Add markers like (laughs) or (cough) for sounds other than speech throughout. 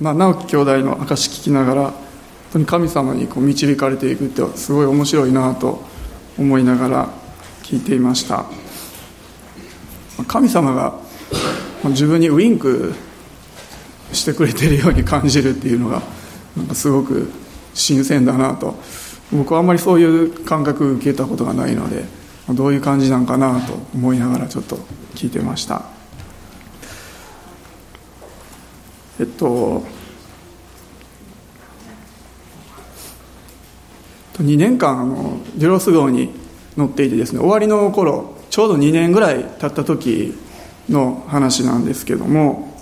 まあ、直樹兄弟の証聞きながら本当に神様にこう導かれていくってすごい面白いなと思いながら聞いていました。神様が自分にウインクしてくれてるように感じるっていうのがなんかすごく新鮮だなと。僕はあんまりそういう感覚受けたことがないのでどういう感じなんかなと思いながらちょっと聞いてました。えっと2年間あのデュロス号に乗っていてですね終わりの頃ちょうど2年ぐらい経った時の話なんですけども、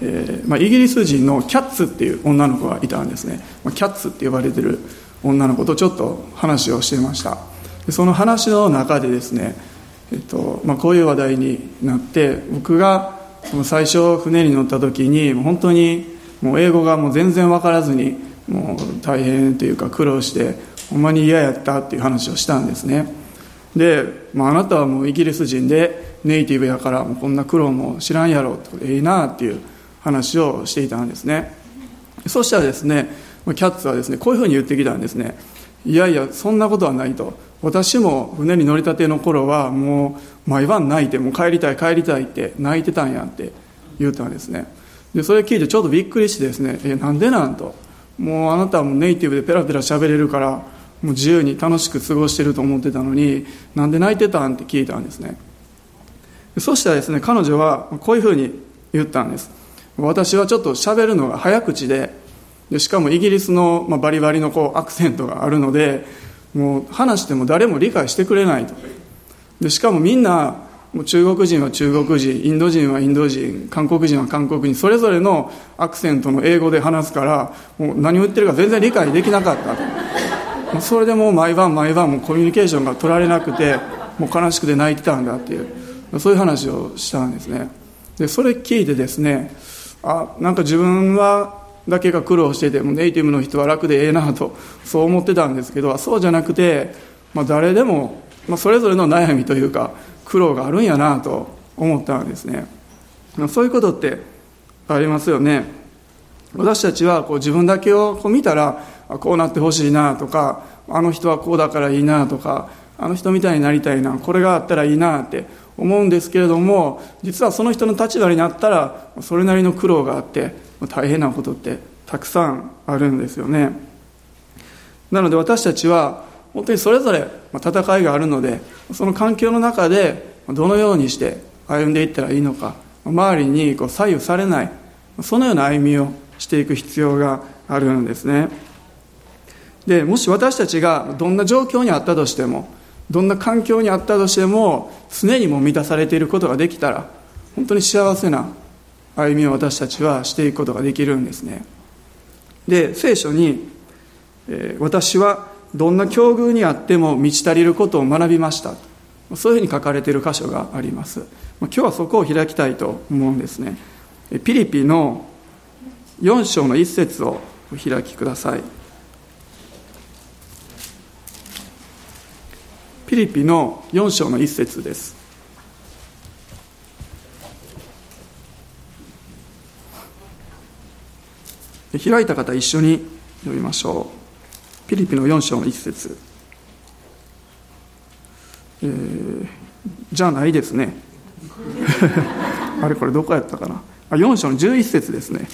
えーまあ、イギリス人のキャッツっていう女の子がいたんですね、まあ、キャッツって呼ばれてる女の子とちょっと話をしてました。でその話の中でですね、えっとまあ、こういう話題になって僕が最初船に乗った時に本当にもう英語がもう全然分からずにもう大変というか苦労してほんまに嫌やったっていう話をしたんですね。で、まあ、あなたはもうイギリス人でネイティブやからもうこんな苦労も知らんやろってええなっていう話をしていたんですね。そしたらですねキャッツはですねこういうふうに言ってきたんですね。いやいやそんなことはないと。私も船に乗りたての頃はもう毎晩泣いてもう帰りたい帰りたいって泣いてたんやって言ったんですね。でそれ聞いてちょっとびっくりしてですねえなんでなんと。もうあなたはもうネイティブでペラペラ喋れるからもう自由に楽しく過ごしてると思ってたのになんで泣いてたんって聞いたんですね。そしたらですね彼女はこういうふうに言ったんです。私はちょっと喋るのが早口ででしかもイギリスの、まあ、バリバリのこうアクセントがあるのでもう話しても誰も理解してくれないと。でしかもみんなもう中国人は中国人インド人はインド人韓国人は韓国人それぞれのアクセントの英語で話すからもう何を言ってるか全然理解できなかったと。それでもう毎晩毎晩もコミュニケーションが取られなくてもう悲しくて泣いてたんだっていうそういう話をしたんですね。でそれ聞いてですねあなんか自分はだけが苦労しててもネイティブの人は楽でええなとそう思ってたんですけどそうじゃなくて、まあ、誰でも、まあ、それぞれの悩みというか苦労があるんやなと思ったんですね。そういうことってありますよね。私たちはこう自分だけをこう見たらこうなってほしいなとかあの人はこうだからいいなとかあの人みたいになりたいなこれがあったらいいなって思うんですけれども実はその人の立場になったらそれなりの苦労があって大変なことってたくさんあるんですよね。なので私たちは本当にそれぞれ戦いがあるのでその環境の中でどのようにして歩んでいったらいいのか周りにこう左右されないそのような歩みをしていく必要があるんですね。でもし私たちがどんな状況にあったとしてもどんな環境にあったとしても常にも満たされていることができたら本当に幸せな歩みを私たちはしていくことができるんですね。で聖書に、えー、私はどんな境遇にあっても満ち足りることを学びました。そういうふうに書かれている箇所があります。今日はそこを開きたいと思うんですね。ピリピの4章の一節をお開きください。ピリピの4章の一節です。開いた方一緒に読みましょう。ピリピの4章の一節、えー、じゃないですね。(laughs) あれこれどこやったかな。あ4章の11節ですね。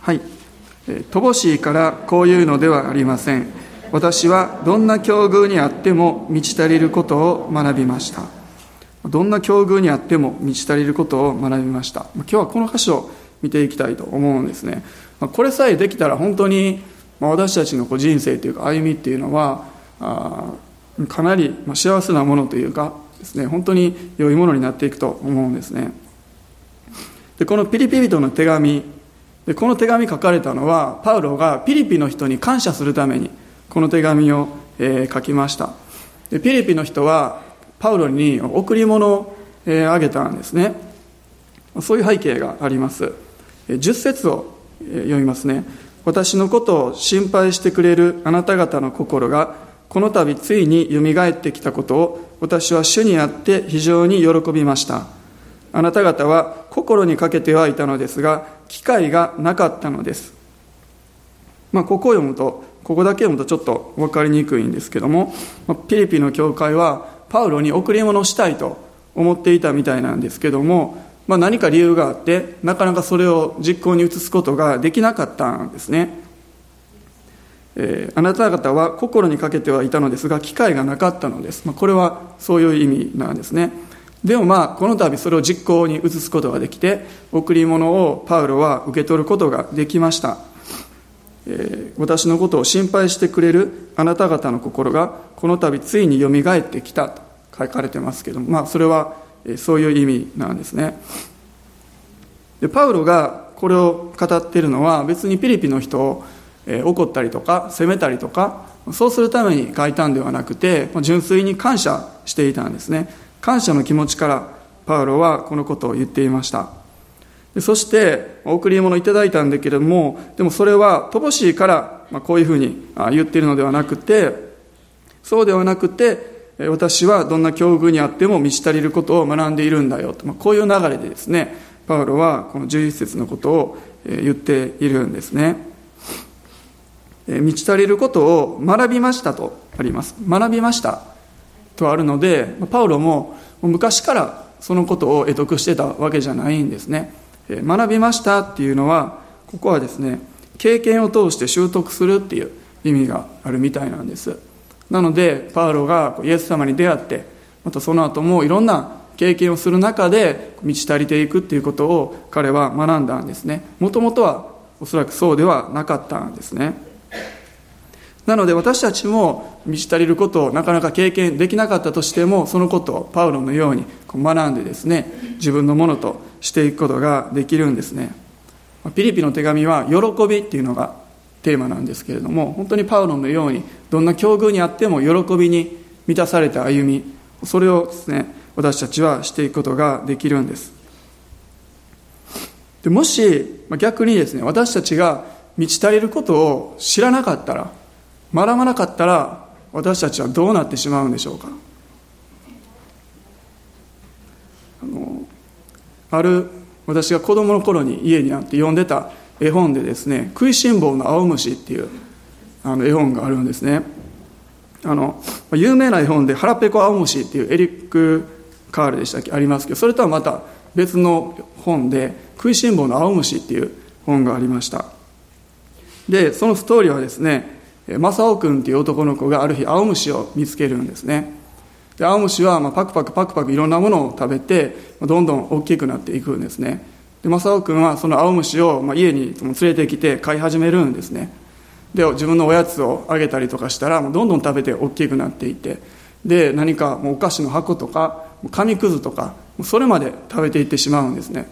はい。乏しいからこういうのではありません。私はどんな境遇にあっても満ち足りることを学びました。どんな境遇にあっても満ち足りることを学びました。今日はこの箇所見ていきたいと思うんですね。これさえできたら本当に私たちの人生というか歩みっていうのはかなり幸せなものというかですね本当に良いものになっていくと思うんですね。でこのピリピ人の手紙でこの手紙書かれたのはパウロがピリピの人に感謝するためにこの手紙を、え書きました。でピリピの人はパウロに贈り物を、えあげたんですね。そういう背景があります。10節を読みますね。私のことを心配してくれるあなた方の心がこの度ついによみがえってきたことを私は主にあって非常に喜びました。あなた方は心にかけてはいたのですが機会がなかったのです。まあここを読むとここだけ読むとちょっと分かりにくいんですけどもピリピの教会はパウロに贈り物をしたいと思っていたみたいなんですけども、まあ、何か理由があってなかなかそれを実行に移すことができなかったんですね、えー、あなた方は心にかけてはいたのですが機会がなかったのです、まあ、これはそういう意味なんですね。でもまあこの度それを実行に移すことができて贈り物をパウロは受け取ることができました。え、私のことを心配してくれるあなた方の心がこの度ついによみがえってきたと書かれてますけども、まあ、それはそういう意味なんですね。でパウロがこれを語っているのは別にピリピの人を、怒ったりとか責めたりとかそうするために書いたんではなくて純粋に感謝していたんですね。感謝の気持ちからパウロはこのことを言っていました。そして贈り物をいただいたんだけれどもでもそれは乏しいから、こういうふうに言っているのではなくてそうではなくて私はどんな境遇にあっても満ち足りることを学んでいるんだよと、まあ、こういう流れでですねパウロはこの11節のことを言っているんですね。満ち足りることを学びましたとあります。学びましたとあるのでパウロも昔からそのことを得得してたわけじゃないんですね。学びましたっていうのはここはですね経験を通して習得するっていう意味があるみたいなんですなのでパウロがイエス様に出会ってまたその後もいろんな経験をする中で満ち足りていくっていうことを彼は学んだんですね。もともとはおそらくそうではなかったんですね。なので私たちも満ち足りることをなかなか経験できなかったとしてもそのことをパウロのように学んでですね自分のものとしていくことができるんですね。ピリピの手紙は喜びっていうのがテーマなんですけれども本当にパウロのようにどんな境遇にあっても喜びに満たされた歩みそれをですね私たちはしていくことができるんです。でもし逆にですね私たちが満ち足りることを知らなかったら学ばなかったら私たちはどうなってしまうんでしょうか。あのある私が子供の頃に家にあって読んでた絵本でですね「食いしん坊の青虫」っていうあの絵本があるんですね。あの有名な絵本で「腹ペコ青虫」っていうエリック・カールでしたっけ？ありますけどそれとはまた別の本で「食いしん坊の青虫」っていう本がありました。でそのストーリーはですね正雄君っていう男の子がある日青虫を見つけるんですね。で青虫はまパクパクパクパクいろんなものを食べてどんどん大きくなっていくんですね。で正雄君はその青虫をまあ家に連れてきて飼い始めるんですね。で自分のおやつをあげたりとかしたらもうどんどん食べて大きくなっていって。で何かもうお菓子の箱とか紙くずとかそれまで食べていってしまうんですね。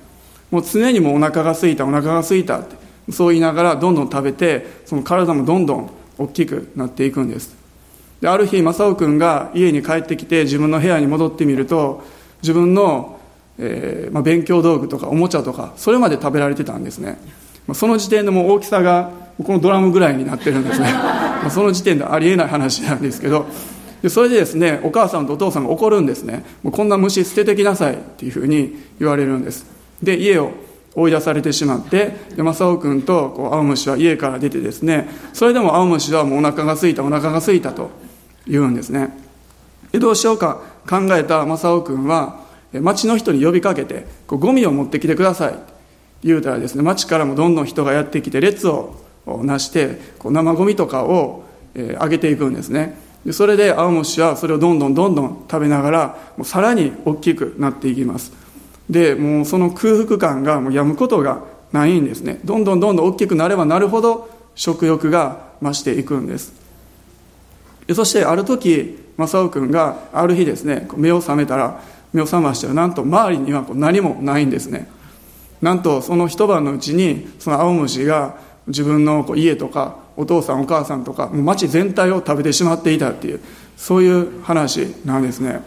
もう常にもうお腹が空いたお腹が空いたってそう言いながらどんどん食べてその体もどんどん大きくなっていくんです。である日正雄君が家に帰ってきて自分の部屋に戻ってみると自分の、えーまあ、勉強道具とかおもちゃとかそれまで食べられてたんですね。まあその時点でも大きさがこのドラムぐらいになってるんですね。(laughs) まその時点でありえない話なんですけど。でそれでですねお母さんとお父さんが怒るんですね。もうこんな虫捨ててきなさいっていうふうに言われるんです。で家を追い出されてしまってで正雄君とこう青虫は家から出てですね。それでも青虫はもうお腹が空いたお腹が空いたと言うんですね。でどうしようか考えた正雄君は町の人に呼びかけてこうゴミを持ってきてください。言うたらですね町からもどんどん人がやってきて列をなしてこう生ゴミとかを、えー、上げていくんですね。でそれで青虫はそれをどんどんどんどん食べながらもうさらに大きくなっていきます。でもうその空腹感がもうやむことがないんですね。どんどんどんどん大きくなればなるほど食欲が増していくんです。でそしてある時正雄君がある日ですね目を覚めたら目を覚ましたらなんと周りには何もないんですね。なんとその一晩のうちにその青虫が自分の家とかお父さんお母さんとかもう町全体を食べてしまっていたっていうそういう話なんですね。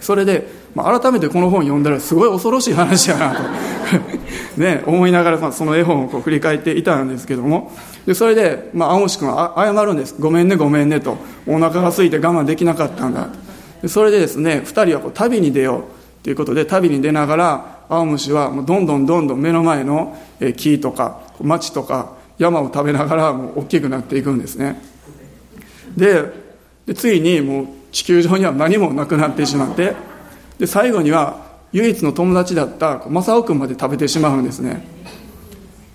それで、まあ、改めてこの本読んだらすごい恐ろしい話やなと (laughs) ね、思いながらその絵本をこう振り返っていたんですけども。でそれで、まあ、青虫君は謝るんです。ごめんねごめんねと。お腹が空いて我慢できなかったんだ。それでですね2人はこう旅に出ようということで旅に出ながら青虫はもうどんどんどんどん目の前の木とか町とか山を食べながらもう大きくなっていくんですね。ででついにもう地球上には何もなくなってしまってで最後には唯一の友達だった正雄君まで食べてしまうんですね。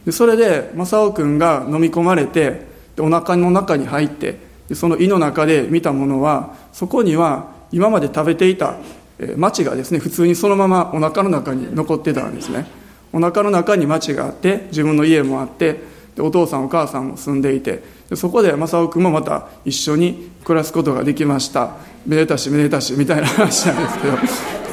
でそれで正雄君が飲み込まれてでお腹の中に入ってでその胃の中で見たものはそこには今まで食べていた町がですね普通にそのままお腹の中に残ってたんですね。お腹の中に町があって自分の家もあってでお父さんお母さんも住んでいてそこで正雄君もまた一緒に暮らすことができました。めでたしめでたしみたいな話なんですけど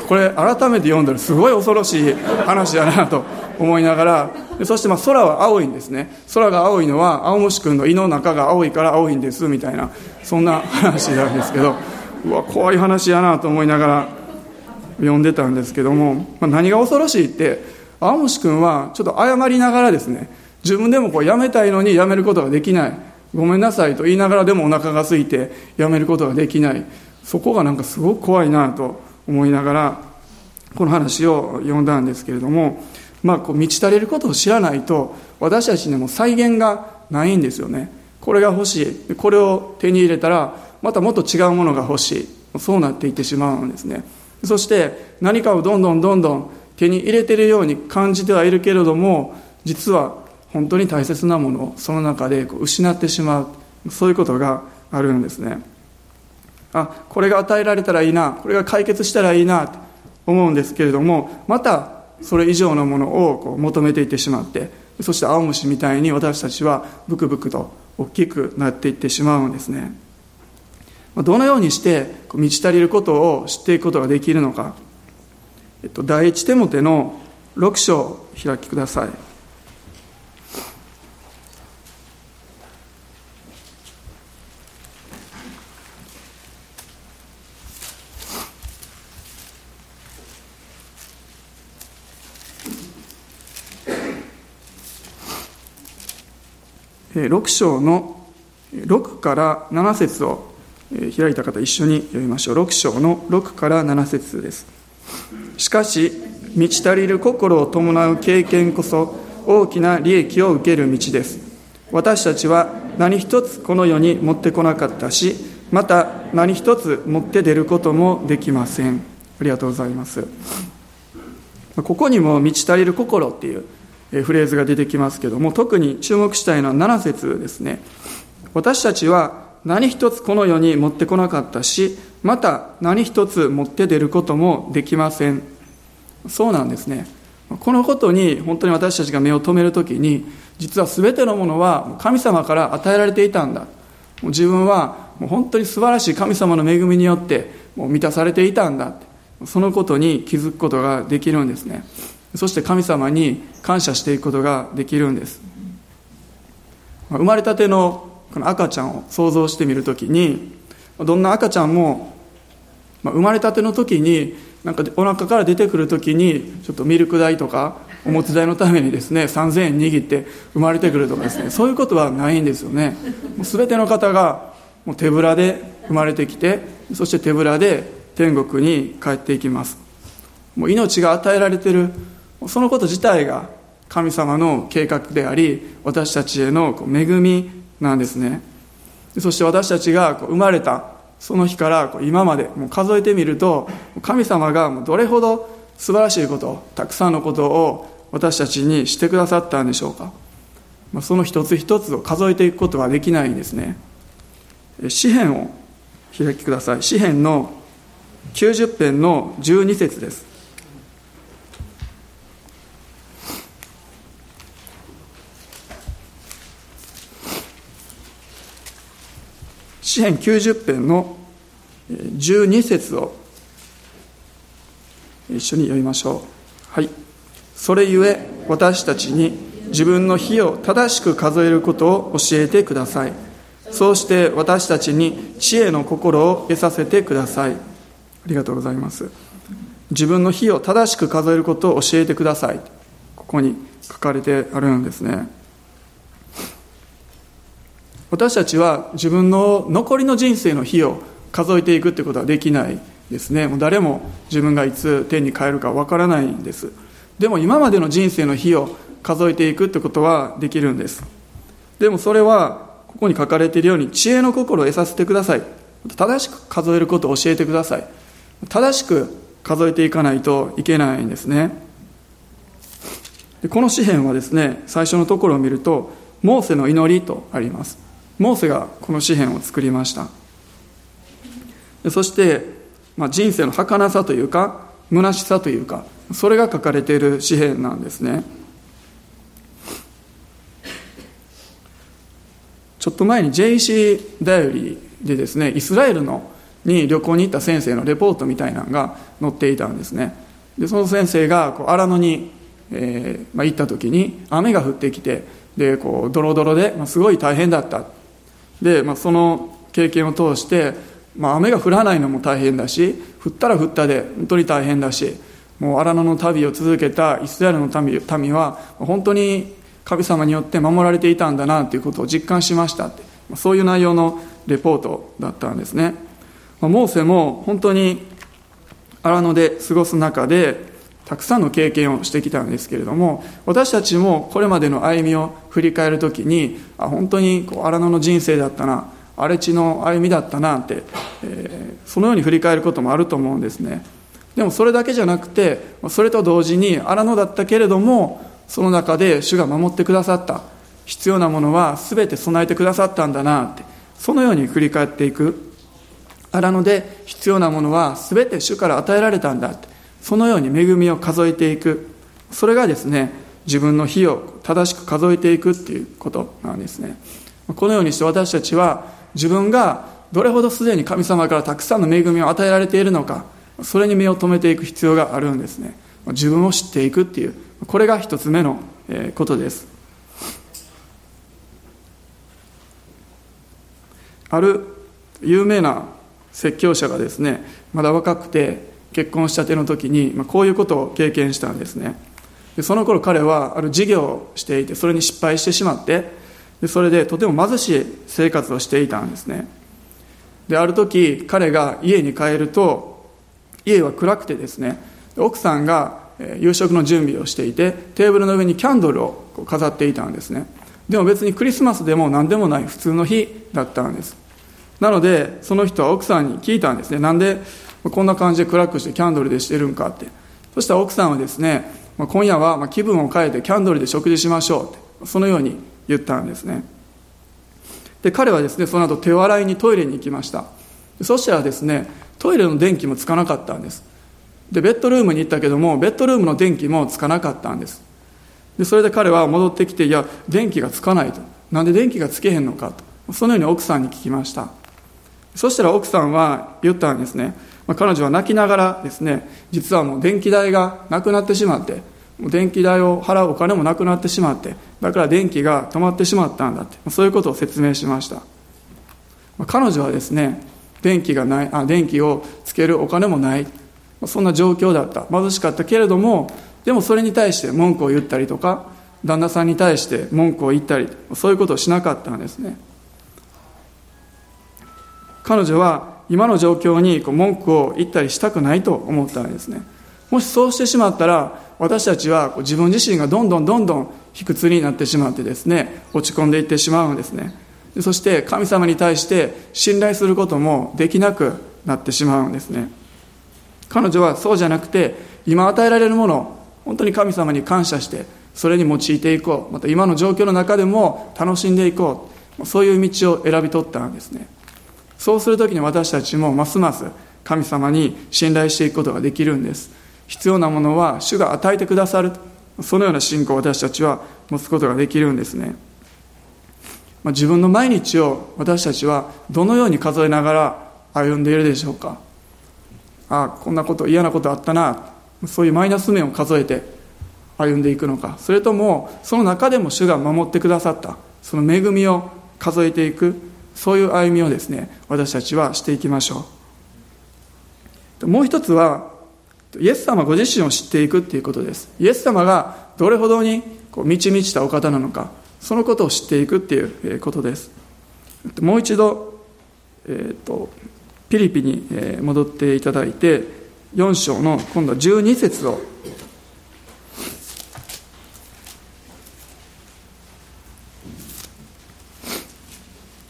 これ改めて読んだらすごい恐ろしい話だなと思いながらそしてま空は青いんですね。空が青いのは青虫君の胃の中が青いから青いんですみたいなそんな話なんですけどうわ怖い話やなと思いながら読んでたんですけども、まあ、何が恐ろしいって青虫君はちょっと謝りながらですね自分でもこうやめたいのにやめることができない。ごめんなさいと言いながらでもお腹が空いてやめることができない。そこがなんかすごく怖いなと思いながらこの話を読んだんですけれども、まあ、こう満ち足りることを知らないと私たちにも再現がないんですよね。これが欲しい。これを手に入れたらまたもっと違うものが欲しい。そうなっていってしまうんですね。そして何かをどんどんどんどん手に入れているように感じてはいるけれども実は本当に大切なものをその中で失ってしまう。そういうことがあるんですね。あこれが与えられたらいいなこれが解決したらいいなと思うんですけれどもまたそれ以上のものをこう求めていってしまってそして青虫みたいに私たちはブクブクと大きくなっていってしまうんですね。どのようにして満ち足りることを知っていくことができるのか、えっと、第一手モての6章を開きください。6章の6から7節を開いた方一緒に読みましょう。6章の6から7節です。しかし満ち足りる心を伴う経験こそ大きな利益を受ける道です。私たちは何一つこの世に持ってこなかったしまた何一つ持って出ることもできません。ありがとうございます。ここにも満ち足りる心っていうフレーズが出てきますけども特に注目したいのは7節ですね。私たちは何一つこの世に持ってこなかったしまた何一つ持って出ることもできません。そうなんですね。このことに本当に私たちが目を留めるときに実は全てのものは神様から与えられていたんだ。自分はもう本当に素晴らしい神様の恵みによってもう満たされていたんだ。そのことに気づくことができるんですね。そして神様に感謝していくことができるんです。生まれたてのこの赤ちゃんを想像してみるときにどんな赤ちゃんもまあ生まれたての時になんかお腹から出てくる時にちょっとミルク代とかおむつ代のためにですね3000円握って生まれてくるとかですねそういうことはないんですよね。もう全ての方がもう手ぶらで生まれてきてそして手ぶらで天国に帰っていきます。もう命が与えられてるそのこと自体が神様の計画であり私たちへの恵みなんですね。そして私たちが生まれたその日から今までもう数えてみると神様がどれほど素晴らしいことたくさんのことを私たちにしてくださったんでしょうか。その一つ一つを数えていくことはできないんですね。詩篇を開きください。詩篇の90編の12節です。詩編90編の12節を一緒に読みましょう。はい。それゆえ私たちに自分の日を正しく数えることを教えてください。そうして私たちに知恵の心を得させてください。ありがとうございます。自分の日を正しく数えることを教えてください。ここに書かれてあるんですね。私たちは自分の残りの人生の日を数えていくってことはできないですね。もう誰も自分がいつ天に帰るかわからないんです。でも今までの人生の日を数えていくってことはできるんです。でもそれはここに書かれているように知恵の心を得させてください。正しく数えることを教えてください。正しく数えていかないといけないんですね。でこの詩篇はですね最初のところを見るとモーセの祈りとあります。モーセがこの詩篇を作りました。そして、まあ、人生の儚さというか虚しさというかそれが書かれている詩篇なんですね。ちょっと前に JC ダイオリーでですねイスラエルのに旅行に行った先生のレポートみたいなのが載っていたんですね。でその先生がこう荒野に、えーまあ、行った時に雨が降ってきてでこうドロドロで、まあ、すごい大変だった。で、まあ、その経験を通して、まあ、雨が降らないのも大変だし降ったら降ったで本当に大変だしもう荒野の旅を続けたイスラエルの民民は本当に神様によって守られていたんだなということを実感しましたってそういう内容のレポートだったんですね。モーセも本当に荒野で過ごす中でたくさんの経験をしてきたんですけれども私たちもこれまでの歩みを振り返る時にあ本当にこう荒野の人生だったな荒れ地の歩みだったなって、えー、そのように振り返ることもあると思うんですね。でもそれだけじゃなくてそれと同時に荒野だったけれどもその中で主が守ってくださった必要なものは全て備えてくださったんだなってそのように振り返っていく。荒野で必要なものは全て主から与えられたんだってそのように恵みを数えていく。それがですね自分の日を正しく数えていくっていうことなんですね。このようにして私たちは自分がどれほどすでに神様からたくさんの恵みを与えられているのかそれに目を留めていく必要があるんですね。自分を知っていくっていうこれが一つ目のことです。ある有名な説教者がですねまだ若くて結婚したての時にまあこういうことを経験したんですね。でその頃彼はある事業をしていてそれに失敗してしまってでそれでとても貧しい生活をしていたんですね。である時彼が家に帰ると家は暗くてですね奥さんが夕食の準備をしていてテーブルの上にキャンドルを飾っていたんですね。でも別にクリスマスでも何でもない普通の日だったんです。なのでその人は奥さんに聞いたんですね。なんでこんな感じで暗くしてキャンドルでしてるんかって。そしたら奥さんはですね今夜は気分を変えてキャンドルで食事しましょうってそのように言ったんですね。で彼はですねその後手を洗いにトイレに行きました。そしたらですねトイレの電気もつかなかったんです。でベッドルームに行ったけどもベッドルームの電気もつかなかったんです。でそれで彼は戻ってきていや電気がつかないと。なんで電気がつけへんのかと。そのように奥さんに聞きました。そしたら奥さんは言ったんですね、まあ、彼女は泣きながらですね実はもう電気代がなくなってしまってもう電気代を払うお金もなくなってしまってだから電気が止まってしまったんだってまそういうことを説明しました、まあ、彼女はですね電気がないあ電気をつけるお金もないそんな状況だった。貧しかったけれどもでもそれに対して文句を言ったりとか旦那さんに対して文句を言ったりそういうことをしなかったんですね。彼女は今の状況にこう文句を言ったりしたくないと思ったんですね。もしそうしてしまったら私たちは自分自身がどんどんどんどん卑屈になってしまってですね落ち込んでいってしまうんですね。そして神様に対して信頼することもできなくなってしまうんですね。彼女はそうじゃなくて今与えられるもの本当に神様に感謝してそれに用いていこう。また今の状況の中でも楽しんでいこう。そういう道を選び取ったんですね。そうする時に私たちもますます神様に信頼していくことができるんです。必要なものは主が与えてくださる。そのような信仰を私たちは持つことができるんですね、まあ、自分の毎日を私たちはどのように数えながら歩んでいるでしょうか。ああこんなこと嫌なことあったな。そういうマイナス面を数えて歩んでいくのか。それともその中でも主が守ってくださった。その恵みを数えていく。そういう歩みをですね私たちはしていきましょう。もう一つはイエス様ご自身を知っていくっていうことです。イエス様がどれほどにこう満ち満ちたお方なのかそのことを知っていくっていうことです。もう一度、えーとピリピに戻っていただいて4章の今度は12節を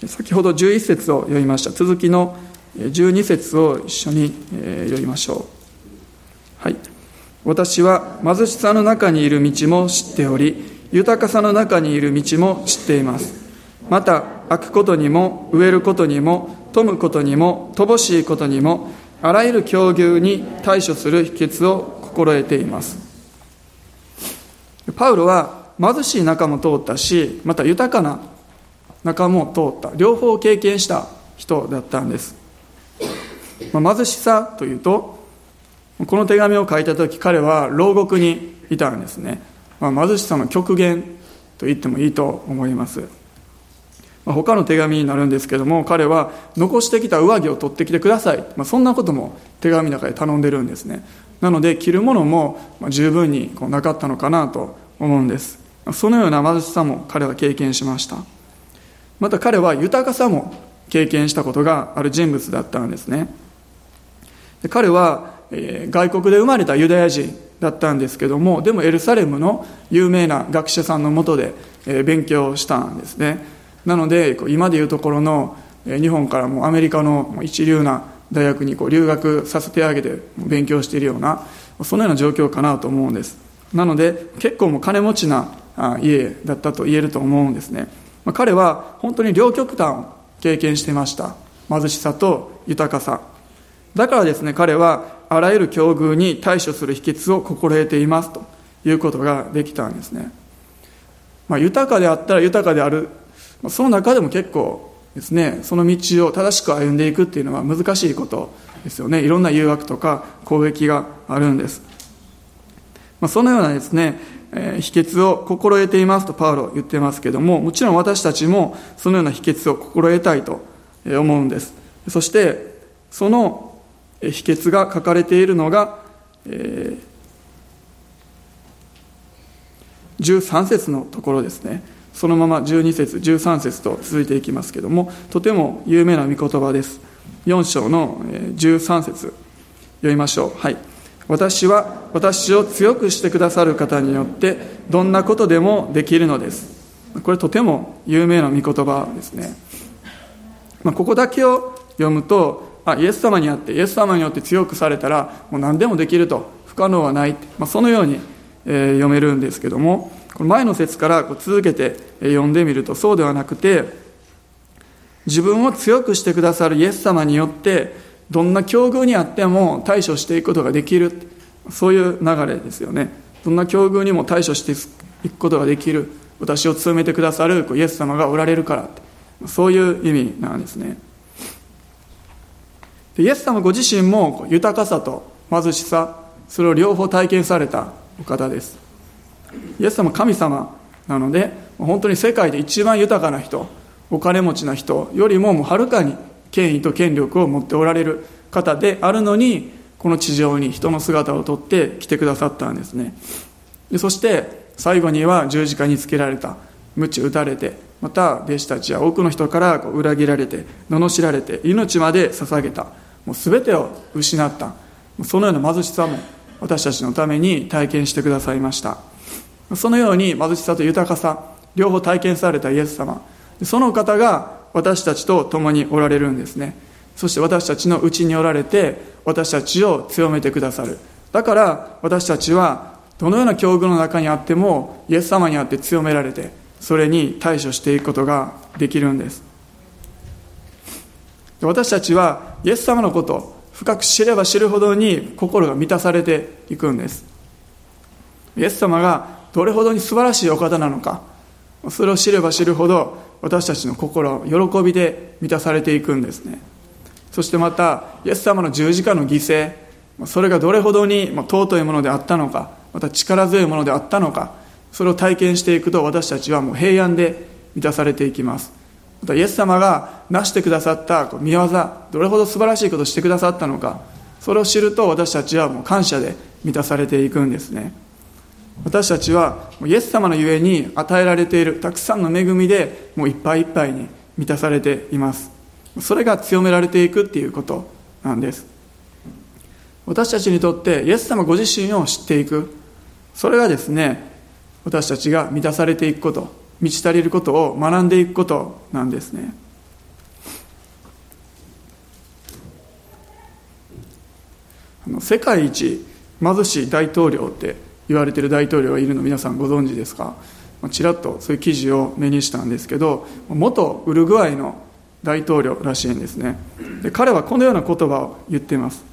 先ほど11節を読みました。続きの12節を一緒に読みましょう。はい。私は貧しさの中にいる道も知っており豊かさの中にいる道も知っています。また開くことにも植えることにも富むことにも乏しいことにもあらゆる境遇に対処する秘訣を心得ています。パウロは貧しい中も通ったしまた豊かな中も通った両方経験した人だったんです、まあ、貧しさというとこの手紙を書いた時彼は牢獄にいたんですね、まあ、貧しさの極限と言ってもいいと思います、まあ、他の手紙になるんですけども彼は残してきた上着を取ってきてください、まあ、そんなことも手紙の中で頼んでるんですね。なので着るものも十分にこうなかったのかなと思うんです。そのような貧しさも彼は経験しました。また彼は豊かさも経験したことがある人物だったんですね。彼は、外国で生まれたユダヤ人だったんですけどもでもエルサレムの有名な学者さんのもとで、え、勉強したんですね。なので今でいうところの、日本からもアメリカの一流な大学にこう留学させてあげて勉強しているようなそのような状況かなと思うんです。なので結構も金持ちな家だったと言えると思うんですね、まあ、彼は本当に両極端を経験していました。貧しさと豊かさ。だからですね彼はあらゆる境遇に対処する秘訣を心得ていますということができたんですね、まあ、豊かであったら豊かである。まその中でも結構ですねその道を正しく歩んでいくっていうのは難しいことですよね。いろんな誘惑とか攻撃があるんです、まあ、そのようなですね、えー、秘訣を心得ていますとパウロ言ってますけどももちろん私たちもそのような秘訣を心得たいと思うんです。そしてその秘訣が書かれているのが、えー、13節のところですね。そのまま12節13節と続いていきますけどもとても有名な御言葉です。4章の13節読みましょう。はい。私は私を強くしてくださる方によってどんなことでもできるのです。これとても有名な御言葉ですね、まあ、ここだけを読むとあイエス様にあってイエス様によって強くされたらもう何でもできると。不可能はない、まあ、そのように、え、読めるんですけどもこの前の説からこう続けて読んでみるとそうではなくて自分を強くしてくださるイエス様によってどんな境遇にあっても対処していくことができるそういう流れですよね。どんな境遇にも対処していくことができる私を務めてくださるイエス様がおられるからそういう意味なんですね。イエス様ご自身も豊かさと貧しさそれを両方体験されたお方です。イエス様神様なので本当に世界で一番豊かな人お金持ちな人よりももうはるかに権威と権力を持っておられる方であるのにこの地上に人の姿をとって来てくださったんですね。でそして最後には十字架につけられた。鞭打たれてまた弟子たちや多くの人から裏切られて罵られて命まで捧げた。もう全てを失った。そのような貧しさも私たちのために体験してくださいました。そのように貧しさと豊かさ両方体験されたイエス様。その方が私たちと共におられるんですね。そして私たちのうちにおられて私たちを強めてくださる。だから私たちはどのような境遇の中にあってもイエス様にあって強められてそれに対処していくことができるんです。私たちはイエス様のこと深く知れば知るほどに心が満たされていくんです。イエス様がどれほどに素晴らしいお方なのかそれを知れば知るほど私たちの心喜びで満たされていくんですね。そしてまたイエス様の十字架の犠牲それがどれほどに尊いものであったのかまた力強いものであったのかそれを体験していくと私たちはもう平安で満たされていきます。またイエス様が成してくださった見業どれほど素晴らしいことをしてくださったのかそれを知ると私たちはもう感謝で満たされていくんですね。私たちはイエス様のゆえに与えられているたくさんの恵みでもういっぱいいっぱいに満たされています。それが強められていくっていうことなんです。私たちにとってイエス様ご自身を知っていく。それがですね私たちが満たされていくこと満ち足りることを学んでいくことなんですね。世界一貧しい大統領って言われてる大統領がいるの皆さんご存知ですか？ちらっとそういう記事を目にしたんですけど元ウルグアイの大統領らしいんですね。で彼はこのような言葉を言っています。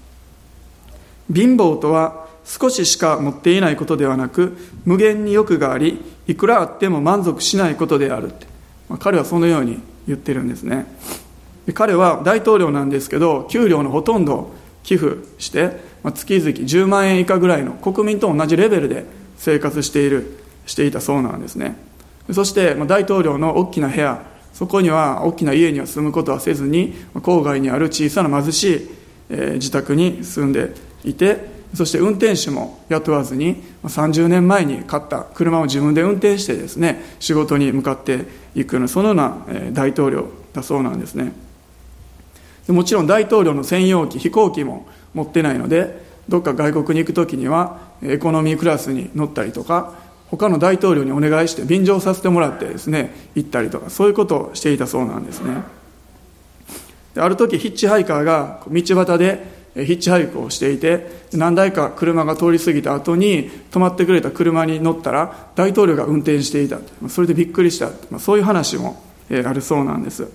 貧乏とは少ししか持っていないことではなく無限に欲がありいくらあっても満足しないことであるって、まあ、彼はそのように言ってるんですね。彼は大統領なんですけど給料のほとんどを寄付して、ま、月々10万円以下ぐらいの国民と同じレベルで生活しているしていたそうなんですね。そして大統領の大きな部屋そこには大きな家には住むことはせずに郊外にある小さな貧しい自宅に住んでいてそして運転手も雇わずに30年前に買った車を自分で運転してですね仕事に向かっていくようなそのような大統領だそうなんですね。もちろん大統領の専用機飛行機も持ってないのでどっか外国に行く時にはエコノミークラスに乗ったりとか他の大統領にお願いして便乗させてもらってですね行ったりとかそういうことをしていたそうなんですね。である時ヒッチハイカーが道端でヒッチハイクをしていて何台か車が通り過ぎた後に止まってくれた車に乗ったら大統領が運転していた。それでびっくりした。そういう話もあるそうなんです。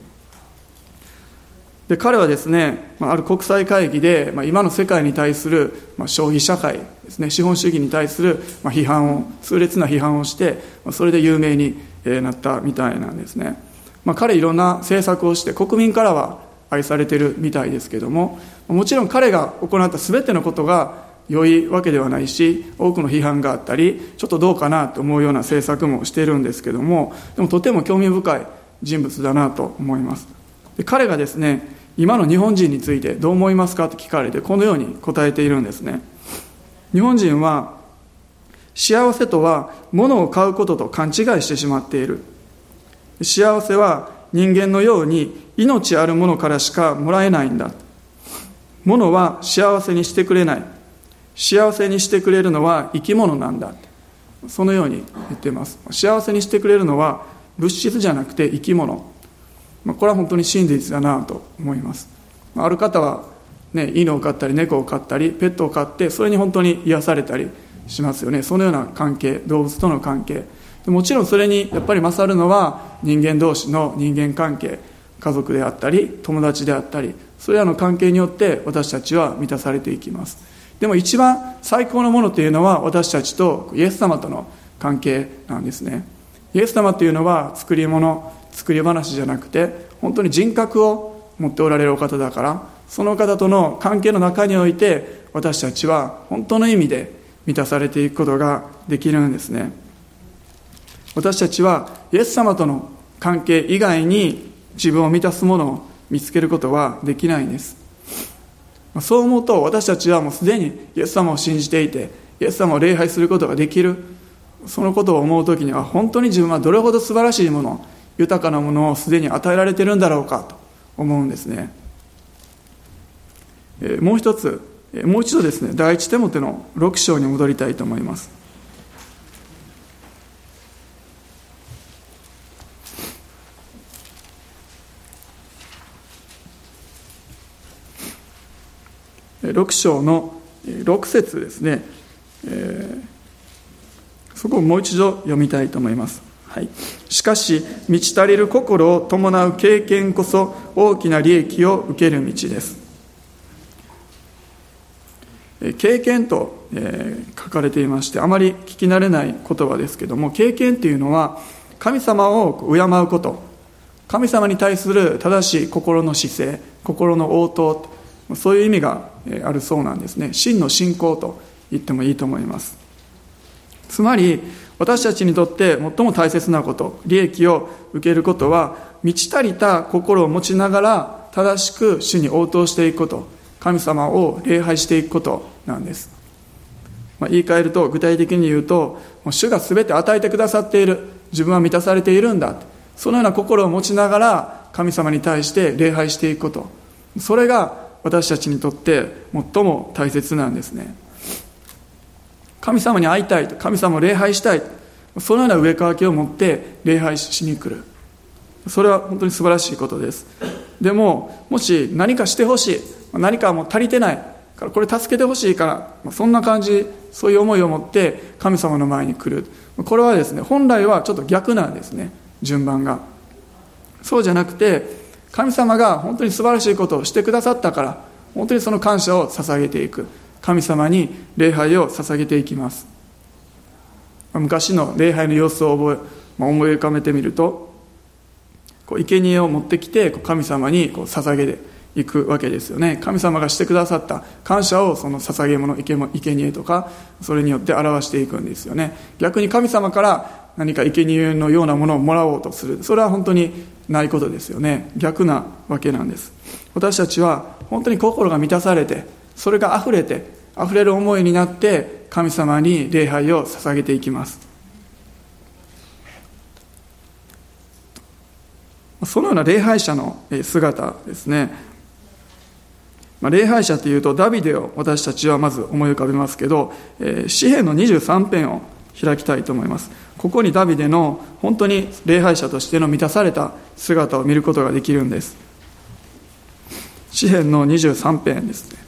で彼はですねある国際会議で今の世界に対する消費社会ですね資本主義に対する批判を痛烈な批判をしてそれで有名になったみたいなんですね、まあ、彼いろんな政策をして国民からは愛されてるみたいですけどももちろん彼が行った全てのことが良いわけではないし多くの批判があったりちょっとどうかなと思うような政策もしているんですけどもでもとても興味深い人物だなと思います。で彼がですね今の日本人についてどう思いますかと聞かれてこのように答えているんですね。日本人は幸せとは物を買うことと勘違いしてしまっている。幸せは人間のように命あるものからしかもらえないんだ。物は幸せにしてくれない。幸せにしてくれるのは生き物なんだ。そのように言っています。幸せにしてくれるのは物質じゃなくて生き物。まあこれは本当に真実だなと思います。まあある方は、ね、犬を飼ったり猫を飼ったりペットを飼ってそれに本当に癒されたりしますよね。そのような関係動物との関係。もちろんそれにやっぱり勝るのは人間同士の人間関係家族であったり友達であったりそれらの関係によって私たちは満たされていきます。でも一番最高のものというのは私たちとイエス様との関係なんですね。イエス様というのは作り物作り話じゃなくて本当に人格を持っておられるお方だからその方との関係の中において私たちは本当の意味で満たされていくことができるんですね。私たちはイエス様との関係以外に自分を満たすものを見つけることはできないんです。そう思うと私たちはもうすでにイエス様を信じていてイエス様を礼拝することができる。そのことを思う時には本当に自分はどれほど素晴らしいもの豊かなものをすでに与えられているんだろうかと思うんですね。もう一つもう一度ですね第一手モての6章に戻りたいと思います。6章の6節ですね、えー、そこをもう一度読みたいと思います。はい、しかし、満ち足りる心を伴う経験こそ大きな利益を受ける道です。経験と、えー、書かれていまして、あまり聞き慣れない言葉ですけども、経験というのは、神様を敬うこと、神様に対する正しい心の姿勢、心の応答、そういう意味があるそうなんですね。真の信仰と言ってもいいと思います。つまり私たちにとって最も大切なこと利益を受けることは満ち足りた心を持ちながら正しく主に応答していくこと神様を礼拝していくことなんです、まあ、言い換えると具体的に言うともう主が全て与えてくださっている自分は満たされているんだそのような心を持ちながら神様に対して礼拝していくこと。それが私たちにとって最も大切なんですね。神様に会いたい神様を礼拝したい。そのような上かけを持って礼拝しに来る。それは本当に素晴らしいことです。でももし何かしてほしい。何かもう足りてない。からこれ助けてほしいからそんな感じそういう思いを持って神様の前に来る。これはですね本来はちょっと逆なんですね。順番が。そうじゃなくて神様が本当に素晴らしいことをしてくださったから本当にその感謝を捧げていく。神様に礼拝を捧げていきます。昔の礼拝の様子を覚え、まあ、思い浮かべてみるとこう生贄を持ってきて神様にこう捧げていくわけですよね。神様がしてくださった感謝をその捧げ物生贄とかそれによって表していくんですよね。逆に神様から何か生贄のようなものをもらおうとする。それは本当にないことですよね。逆なわけなんです。私たちは本当に心が満たされてそれが溢れて溢れる思いになって神様に礼拝を捧げていきます。そのような礼拝者の姿ですね。まあ、礼拝者というとダビデを私たちはまず思い浮かべますけど、えー、詩篇の23編を開きたいと思います。ここにダビデの本当に礼拝者としての満たされた姿を見ることができるんです。詩篇の23編ですね。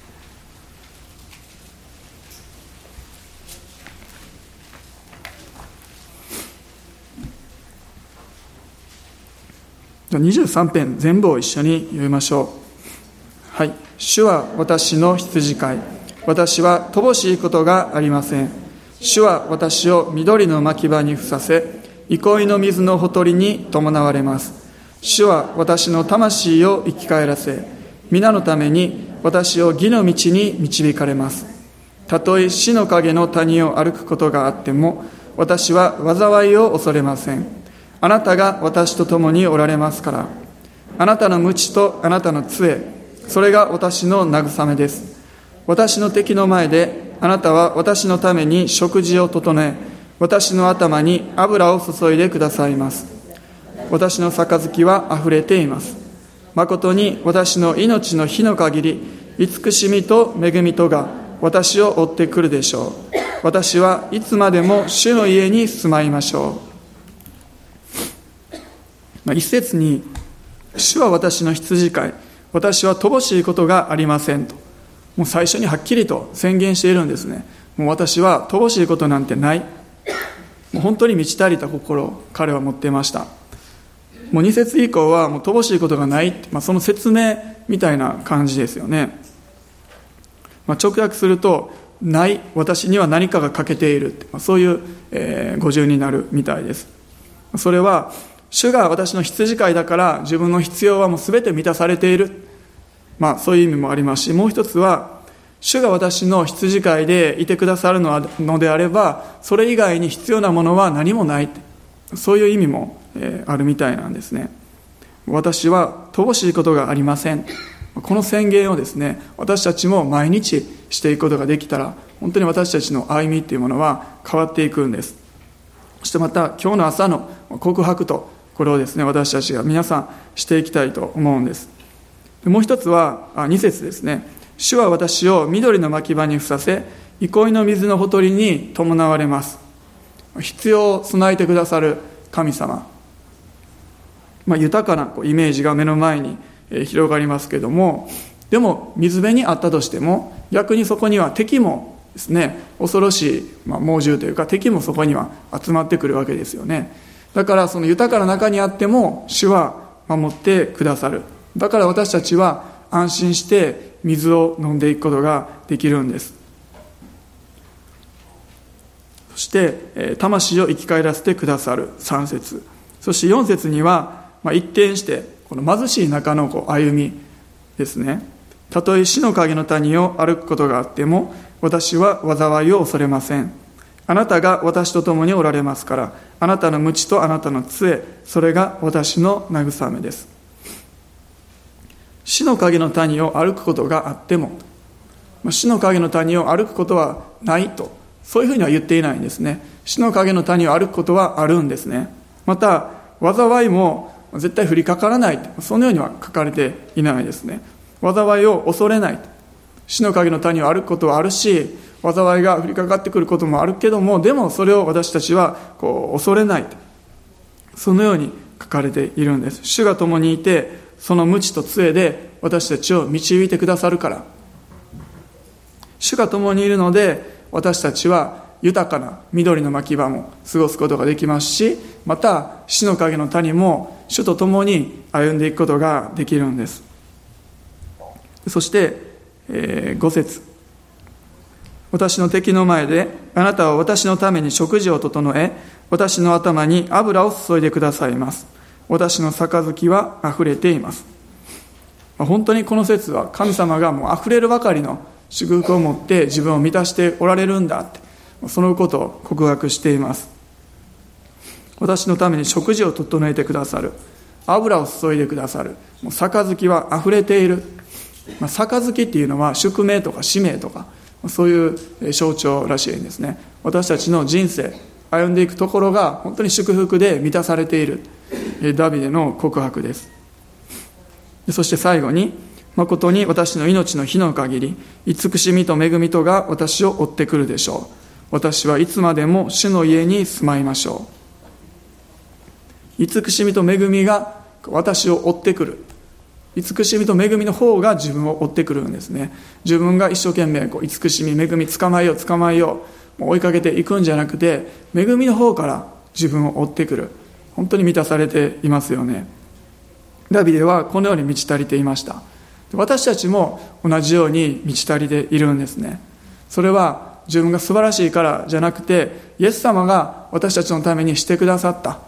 23編全部を一緒に読みましょう。はい。主は私の羊飼い。私は乏しいことがありません。主は私を緑の牧場にふさせ憩いの水のほとりに伴われます。主は私の魂を生き返らせ皆のために私を義の道に導かれます。たとえ死の影の谷を歩くことがあっても私は災いを恐れません。あなたが私と共におられますから。あなたの無知とあなたの杖それが私の慰めです。私の敵の前であなたは私のために食事を整え私の頭に油を注いでくださいます。私の杯はあふれています。誠に私の命の日の限り慈しみと恵みとが私を追ってくるでしょう。私はいつまでも主の家に住まいましょう、一節に主は私の羊飼い私は乏しいことがありませんと。もう最初にはっきりと宣言しているんですね。もう私は乏しいことなんてない。もう本当に満ち足りた心を彼は持っていました。もう2節以降はもう乏しいことがない、まあ、その説明みたいな感じですよね、まあ、直訳するとない私には何かが欠けている、まあ、そういう、えー、語順になるみたいです。それは主が私の羊飼いだから自分の必要はもう全て満たされている。まあそういう意味もありますし、もう一つは、主が私の羊飼いでいてくださるのであれば、それ以外に必要なものは何もない。そういう意味も、あるみたいなんですね。私は乏しいことがありません。この宣言をですね、私たちも毎日していくことができたら、本当に私たちの歩みっていうものは変わっていくんです。そしてまた今日の朝の告白とこれをですね私たちが皆さんしていきたいと思うんです。もう一つは2節ですね。主は私を緑の牧場にふさせ憩いの水のほとりに伴われます。必要を備えてくださる神様、まあ、豊かなこうイメージが目の前に広がりますけどもでも水辺にあったとしても逆にそこには敵もですね恐ろしい、まあ、猛獣というか敵もそこには集まってくるわけですよね。だからその豊かな中にあっても主は守ってくださる。だから私たちは安心して水を飲んでいくことができるんです。そして魂を生き返らせてくださる。3節。そして4節には、まあ、一転してこの貧しい中のこう歩みですね。たとえ死の影の谷を歩くことがあっても私は災いを恐れません。あなたが私と共におられますからあなたの鞭とあなたの杖それが私の慰めです。死の影の谷を歩くことがあっても死の影の谷を歩くことはないとそういうふうには言っていないんですね。死の影の谷を歩くことはあるんですね。また災いも絶対降りかからないそのようには書かれていないですね。災いを恐れない死の影の谷を歩くことはあるし災いが降りかかってくることもあるけどもでもそれを私たちはこう恐れないそのように書かれているんです。主が共にいてその無知と杖で私たちを導いてくださるから。主が共にいるので私たちは豊かな緑の牧場も過ごすことができますしまた死の影の谷も主と共に歩んでいくことができるんです。そして、えー、5節。私の敵の前であなたは私のために食事を整え私の頭に油を注いでくださいます。私の杯は溢れています。本当にこの説は神様がもう溢れるばかりの祝福を持って自分を満たしておられるんだってそのことを告白しています。私のために食事を整えてくださる。油を注いでくださる。もう杯は溢れている、まあ、杯っていうのは宿命とか使命とかそういう象徴らしいんですね。私たちの人生歩んでいくところが本当に祝福で満たされているダビデの告白です。そして最後に誠に私の命の日の限り慈しみと恵みとが私を追ってくるでしょう。私はいつまでも主の家に住まいましょう。慈しみと恵みが私を追ってくる。慈しみと恵みの方が自分を追ってくるんですね。自分が一生懸命こう慈しみ恵み捕まえよう捕まえよう追いかけていくんじゃなくて恵みの方から自分を追ってくる。本当に満たされていますよね。ダビデはこのように満ち足りていました。私たちも同じように満ち足りているんですね。それは自分が素晴らしいからじゃなくてイエス様が私たちのためにしてくださった。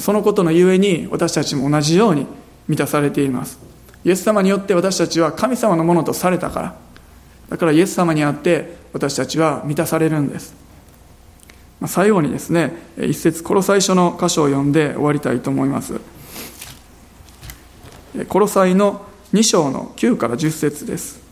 そのことのゆえに私たちも同じように満たされています。イエス様によって私たちは神様のものとされたから。だからイエス様にあって私たちは満たされるんです。ま最後にですね一節この最初の箇所を読んで終わりたいと思います。コロサイの2章の9から10節です。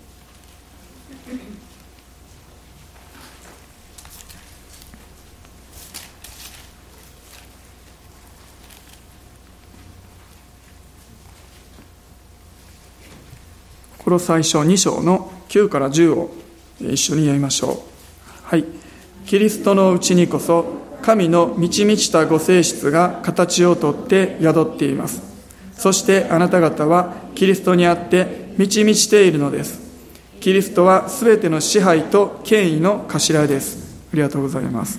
この最初2章の9から10を一緒に読みましょう。はい。キリストのうちにこそ神の満ち満ちたご性質が形をとって宿っています。そしてあなた方はキリストにあって満ち満ちているのです。キリストはすべての支配と権威の頭です。ありがとうございます。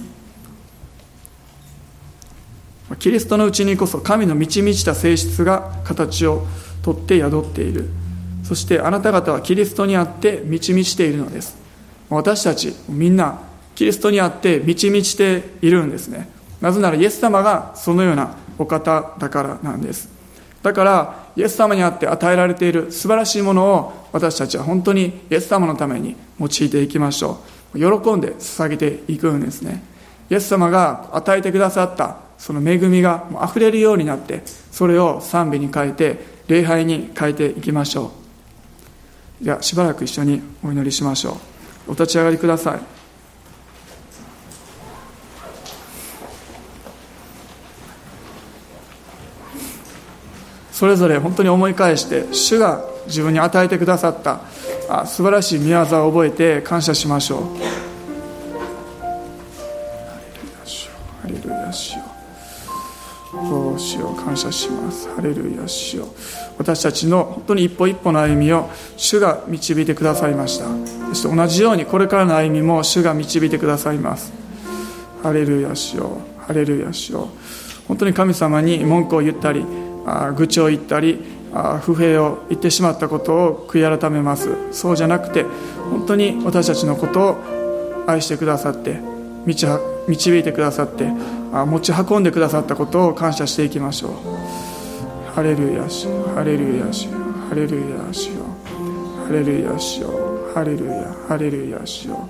キリストのうちにこそ神の満ち満ちた性質が形をとって宿っている。そしてあなた方はキリストにあって満ち満ちているのです。私たちみんなキリストにあって満ち満ちているんですね。なぜならイエス様がそのようなお方だからなんです。だからイエス様にあって与えられている素晴らしいものを私たちは本当にイエス様のために用いていきましょう。喜んで捧げていくんですね。イエス様が与えてくださったその恵みが溢れるようになってそれを賛美に変えて礼拝に変えていきましょう。ではしばらく一緒にお祈りしましょう。お立ち上がりください。それぞれ本当に思い返して主が自分に与えてくださったあ素晴らしい見業を覚えて感謝しましょう。ハレルヤしよ。うしよう。感謝します。ハレルヤしよ。私たちの本当に一歩一歩の歩みを主が導いてくださいました。そして同じようにこれからの歩みも主が導いてくださいます。ハレルヤしよう。ハレルヤしよう。本当に神様に文句を言ったり愚痴を言ったり不平を言ってしまったことを悔い改めます。そうじゃなくて本当に私たちのことを愛してくださって導いてくださって持ち運んでくださったことを感謝していきましょう。ハレルヤしよハレルヤしよハレルヤしよハレルヤしよハレルヤハレルヤしよ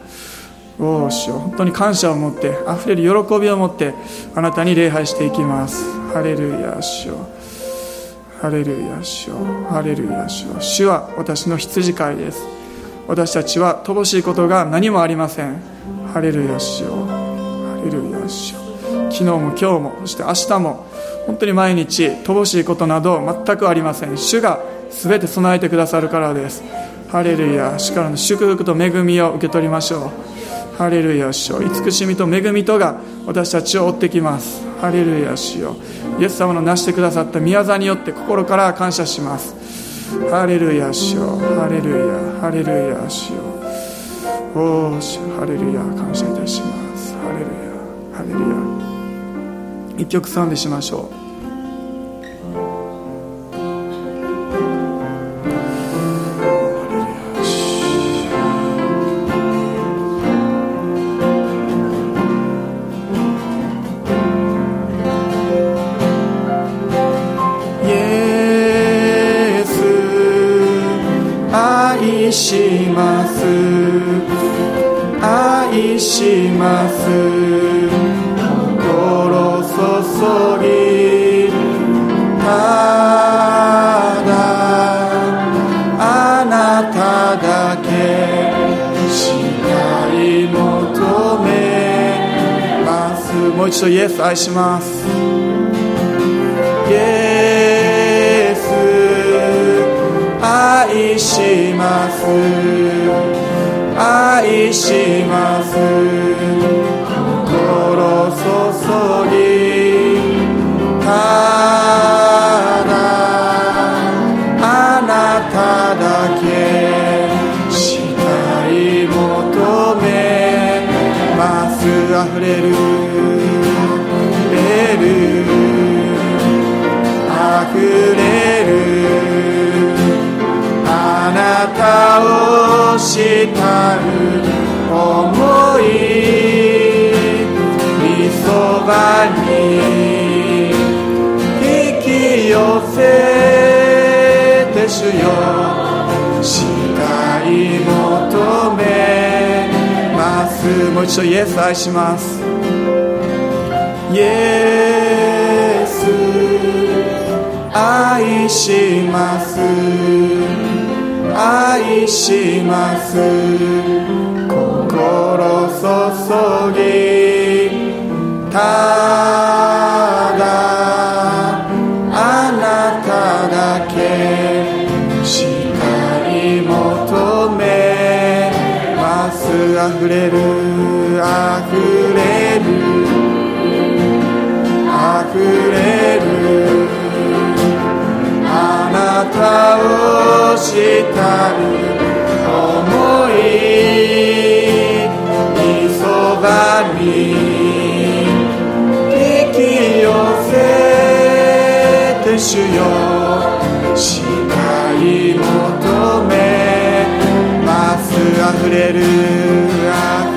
おおしよ本当に感謝を持ってあふれる喜びを持ってあなたに礼拝していきます。ハレルヤしよハレルヤしよハレルヤしよ主は私の羊飼いです。私たちは乏しいことが何もありません。ハレルヤしよハレルヤしよ昨日も今日もそして明日も本当に毎日乏しいことなど全くありません。主が全て備えてくださるからです。ハレルヤ主からの祝福と恵みを受け取りましょう。ハレルヤ主慈しみと恵みとが私たちを追ってきます。ハレルヤ主よ。イエス様の成してくださった宮座によって心から感謝します。ハレルヤ主よ。ハレルヤハレルヤ主よ。おー主ハレルヤ感謝いたします。ハレルヤハレルヤ一曲賛美しましょう。愛します。もう一度イエス愛します。イエス愛します。愛します。たを慕う思いみそばに引き寄せて主よ。したい求めます。もう一度イエス愛します。イエス愛します。愛します。心注ぎただあなただけしたい求めます溢れる溢れる溢れる。たを慕う思いにそばに引き寄せて主よ。したい求めます溢れる溢れ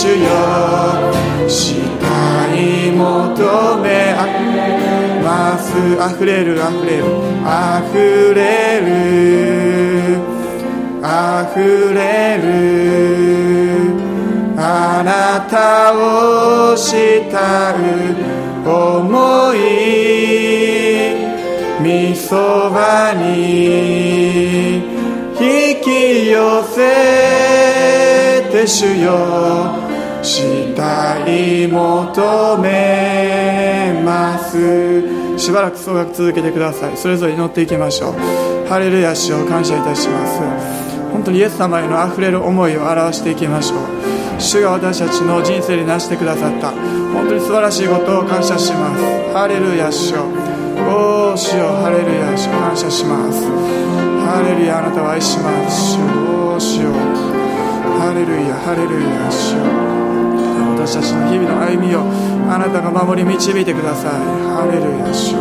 主よしたい求めあます溢れる溢れる溢れる溢れるあなたを慕う思いみそばに引き寄せて主よしたい求めます。しばらく総額続けてください。それぞれ祈っていきましょう。ハレルヤ主を感謝いたします。本当にイエス様へのあふれる思いを表していきましょう。主が私たちの人生になしてくださった。本当に素晴らしいことを感謝します。ハレルヤ主おお主よハレルヤ主感謝します。ハレルヤあなたを愛します。主おお主よハレルヤハレルヤ主私たちの日々の歩みをあなたが守り導いてください。ハレルヤ主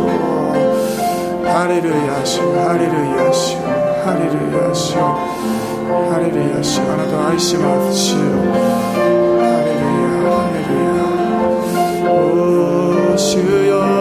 ハレルヤ主ハレルヤ主ハレルヤ主ハレルヤ主あなたを愛します主ハレルヤハレルヤお主よ。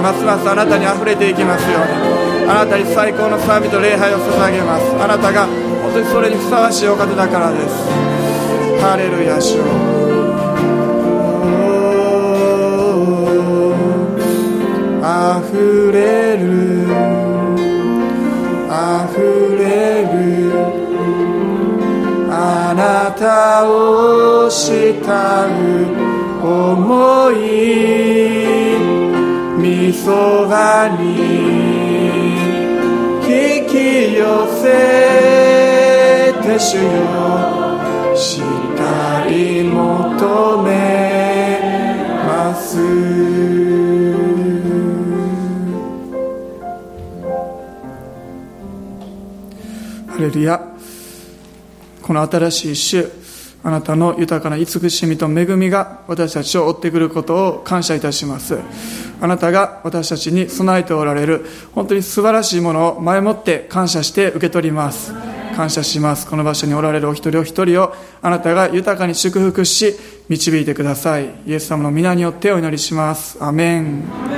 がますます。あなたに溢れていきますように。あなたに最高の賛美と礼拝を捧げます。あなたが本当にそれにふさわしいお方だからです。ハレルヤ主。よあふれる。あふれる。あなたを慕う思い。みそがに引き寄せて主よ。慕い求めます。ハレルヤ。この新しい週あなたの豊かな慈しみと恵みが私たちを追ってくることを感謝いたします。あなたが私たちに備えておられる本当に素晴らしいものを前もって感謝して受け取ります。感謝します。この場所におられるお一人お一人をあなたが豊かに祝福し導いてください。イエス様の皆によってお祈りします。アメン。